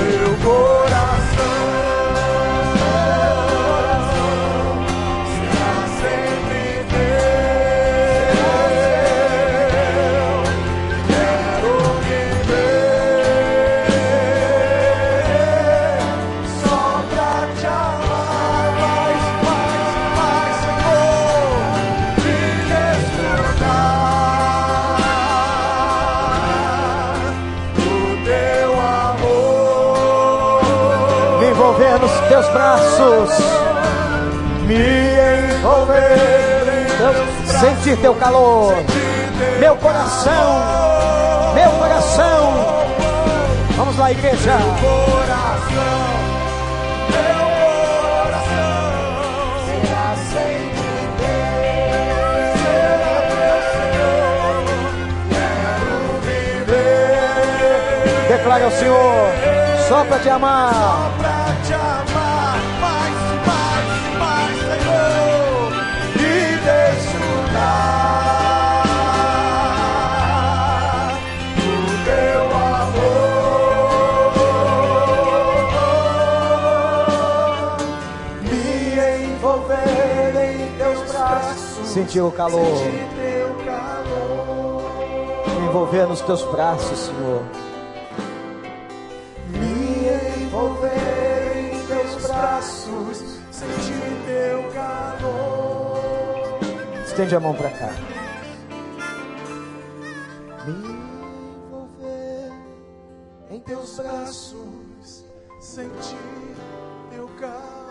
Sentir teu calor, meu coração, meu coração. Vamos lá, igreja. Declare ao Senhor, só para te amar. Sentir o calor. Me envolver nos teus braços, Senhor. Me envolver em teus braços, sentir teu calor. Estende a mão para cá. Me envolver em teus braços, sentir teu calor.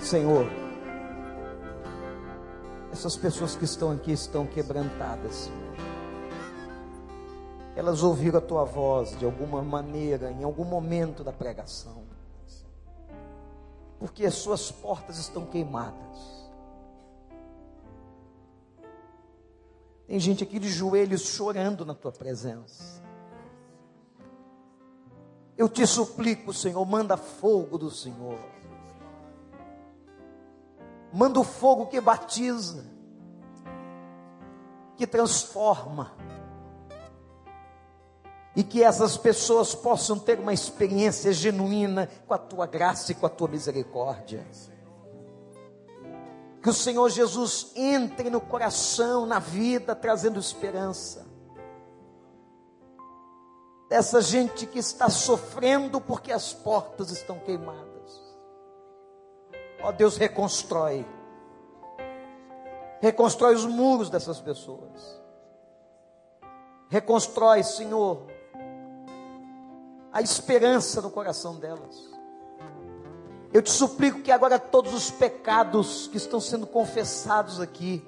Senhor, essas pessoas que estão aqui estão quebrantadas, Senhor. Elas ouviram a tua voz de alguma maneira, em algum momento da pregação. Porque as suas portas estão queimadas. Tem gente aqui de joelhos chorando na tua presença. Eu te suplico, Senhor, manda fogo do Senhor manda o fogo que batiza, que transforma, e que essas pessoas possam ter uma experiência genuína com a tua graça e com a tua misericórdia. Que o Senhor Jesus entre no coração, na vida, trazendo esperança. Dessa gente que está sofrendo porque as portas estão queimadas. Ó Deus, reconstrói. Reconstrói os muros dessas pessoas. Reconstrói, Senhor, a esperança no coração delas. Eu te suplico que agora todos os pecados que estão sendo confessados aqui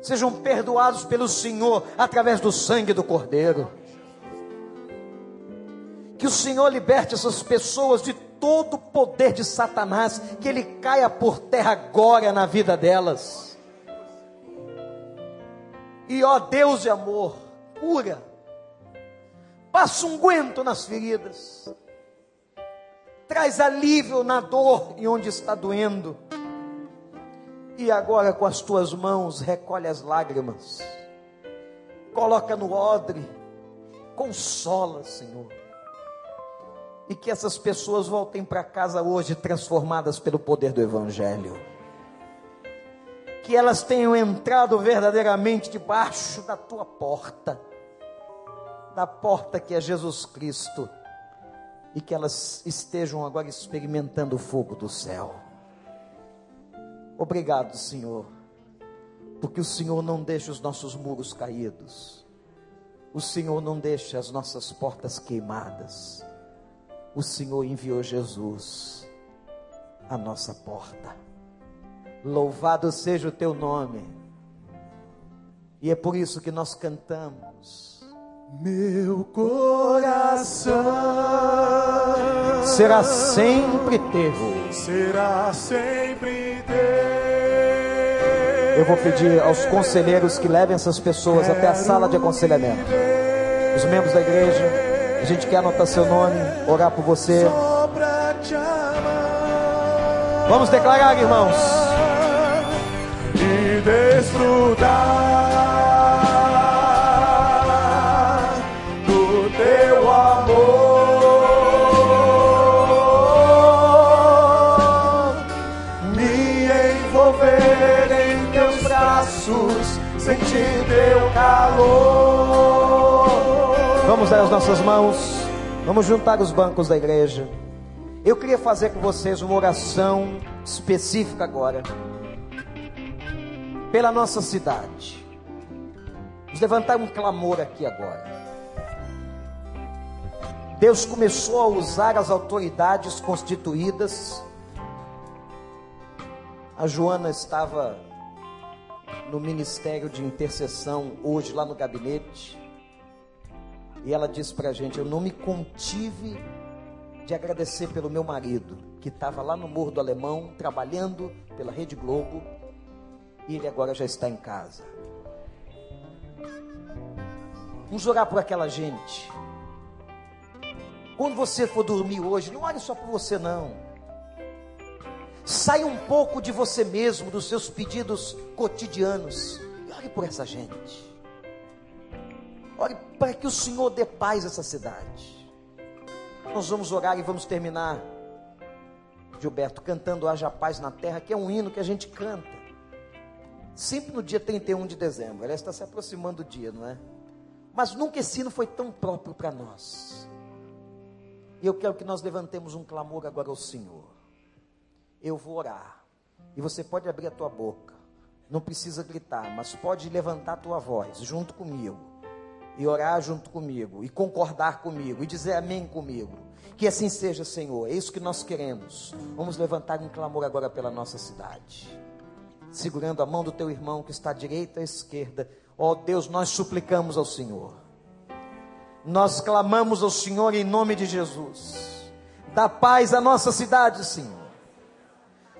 sejam perdoados pelo Senhor através do sangue do Cordeiro. Que o Senhor liberte essas pessoas de todo o poder de Satanás, que ele caia por terra agora na vida delas. E ó Deus de amor, cura, passa um guento nas feridas, traz alívio na dor e onde está doendo. E agora com as tuas mãos recolhe as lágrimas, coloca no odre, consola, Senhor e que essas pessoas voltem para casa hoje transformadas pelo poder do Evangelho. Que elas tenham entrado verdadeiramente debaixo da tua porta, da porta que é Jesus Cristo, e que elas estejam agora experimentando o fogo do céu. Obrigado, Senhor, porque o Senhor não deixa os nossos muros caídos, o Senhor não deixa as nossas portas queimadas, o Senhor enviou Jesus à nossa porta. Louvado seja o teu nome, e é por isso que nós cantamos. Meu coração será sempre teu. será sempre teu. Eu vou pedir aos conselheiros que levem essas pessoas até a sala de aconselhamento. Os membros da igreja, a gente quer anotar seu nome, orar por você. Vamos declarar, irmãos. e desfrutar nossas mãos. Vamos juntar os bancos da igreja. Eu queria fazer com vocês uma oração específica agora. Pela nossa cidade. Vamos levantar um clamor aqui agora. Deus começou a usar as autoridades constituídas. A Joana estava no ministério de intercessão hoje lá no gabinete. E ela disse para a gente: Eu não me contive de agradecer pelo meu marido, que estava lá no Morro do Alemão, trabalhando pela Rede Globo, e ele agora já está em casa. Vamos orar por aquela gente. Quando você for dormir hoje, não olhe só por você, não. Saia um pouco de você mesmo, dos seus pedidos cotidianos, e ore por essa gente. Ore para que o Senhor dê paz a essa cidade. Nós vamos orar e vamos terminar, Gilberto, cantando Haja Paz na Terra, que é um hino que a gente canta. Sempre no dia 31 de dezembro. Aliás, está se aproximando o dia, não é? Mas nunca esse hino foi tão próprio para nós. E eu quero que nós levantemos um clamor agora ao Senhor. Eu vou orar. E você pode abrir a tua boca. Não precisa gritar, mas pode levantar a tua voz junto comigo e orar junto comigo, e concordar comigo, e dizer amém comigo. Que assim seja, Senhor, é isso que nós queremos. Vamos levantar um clamor agora pela nossa cidade, segurando a mão do teu irmão que está à direita e à esquerda. Ó oh, Deus, nós suplicamos ao Senhor, nós clamamos ao Senhor em nome de Jesus, dá paz à nossa cidade, Senhor.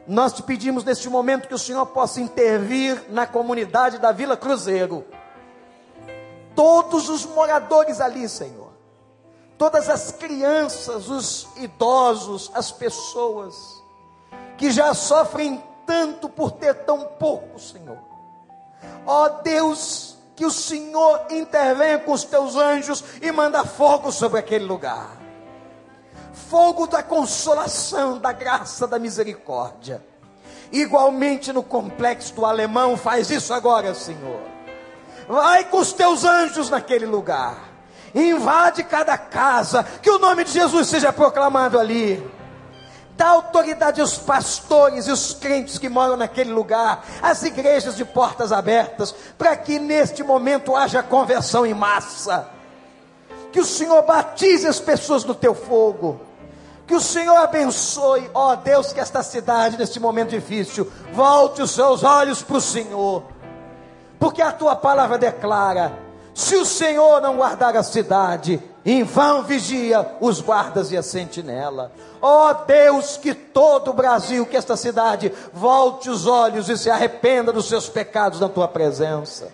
Nós te pedimos neste momento que o Senhor possa intervir na comunidade da Vila Cruzeiro todos os moradores ali, Senhor. Todas as crianças, os idosos, as pessoas que já sofrem tanto por ter tão pouco, Senhor. Ó Deus, que o Senhor intervenha com os teus anjos e manda fogo sobre aquele lugar. Fogo da consolação, da graça, da misericórdia. Igualmente no complexo do alemão, faz isso agora, Senhor Vai com os teus anjos naquele lugar. Invade cada casa. Que o nome de Jesus seja proclamado ali. Dá autoridade aos pastores e os crentes que moram naquele lugar, as igrejas de portas abertas, para que neste momento haja conversão em massa. Que o Senhor batize as pessoas no teu fogo. Que o Senhor abençoe, ó Deus, que esta cidade, neste momento difícil, volte os seus olhos para o Senhor porque a tua palavra declara: se o Senhor não guardar a cidade, em vão vigia os guardas e a sentinela. Ó oh Deus, que todo o Brasil, que esta cidade, volte os olhos e se arrependa dos seus pecados na tua presença.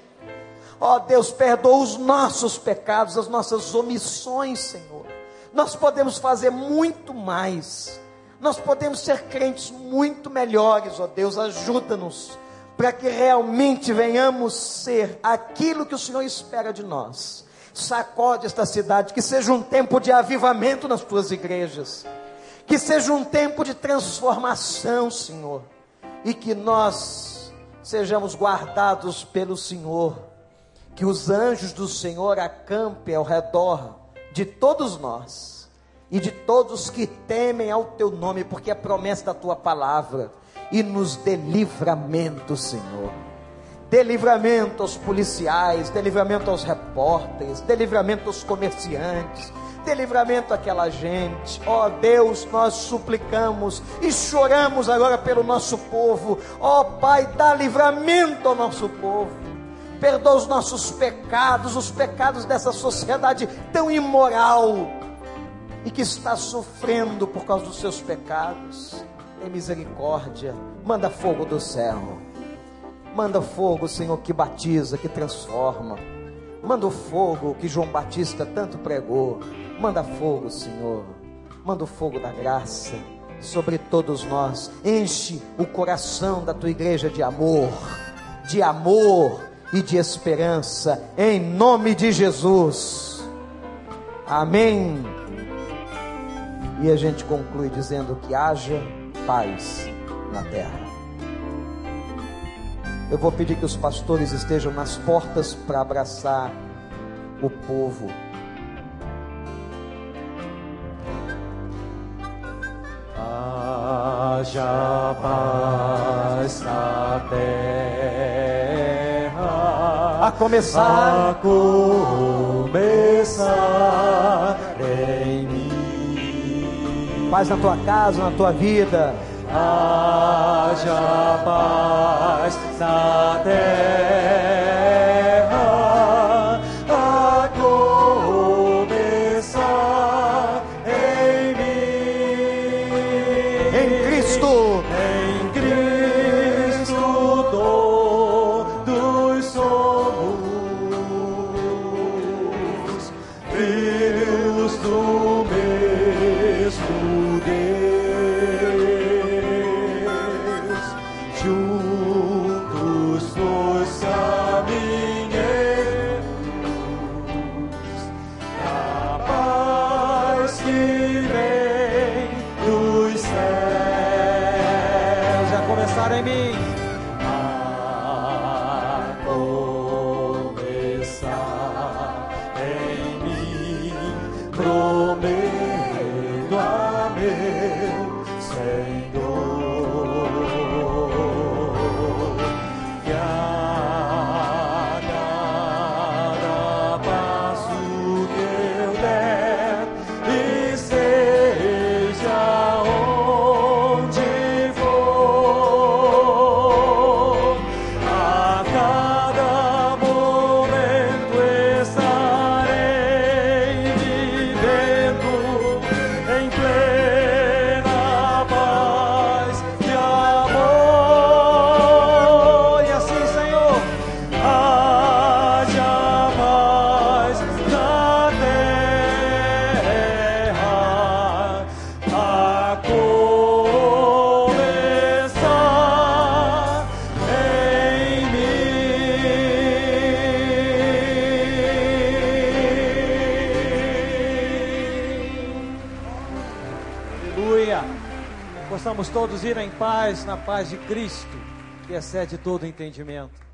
Ó oh Deus, perdoa os nossos pecados, as nossas omissões, Senhor. Nós podemos fazer muito mais. Nós podemos ser crentes muito melhores, ó oh Deus, ajuda-nos para que realmente venhamos ser aquilo que o Senhor espera de nós. Sacode esta cidade, que seja um tempo de avivamento nas tuas igrejas, que seja um tempo de transformação, Senhor, e que nós sejamos guardados pelo Senhor, que os anjos do Senhor acampem ao redor de todos nós e de todos que temem ao teu nome, porque é promessa da tua palavra e nos dê livramento, Senhor. Dê livramento aos policiais, dê livramento aos repórteres, dê livramento aos comerciantes, dê livramento àquela gente. Ó oh, Deus, nós suplicamos e choramos agora pelo nosso povo. Ó oh, Pai, dá livramento ao nosso povo. Perdoa os nossos pecados, os pecados dessa sociedade tão imoral e que está sofrendo por causa dos seus pecados. Tem misericórdia, manda fogo do céu Manda fogo, Senhor, que batiza, que transforma. Manda o fogo que João Batista tanto pregou. Manda fogo, Senhor. Manda o fogo da graça sobre todos nós. Enche o coração da tua igreja de amor, de amor e de esperança, em nome de Jesus. Amém. E a gente conclui dizendo que haja paz na terra. Eu vou pedir que os pastores estejam nas portas para abraçar o povo. Haja paz na terra, a começar, a começar mim. Paz na tua casa, na tua vida. Haja paz na terra, paz, na paz de Cristo, que excede todo entendimento.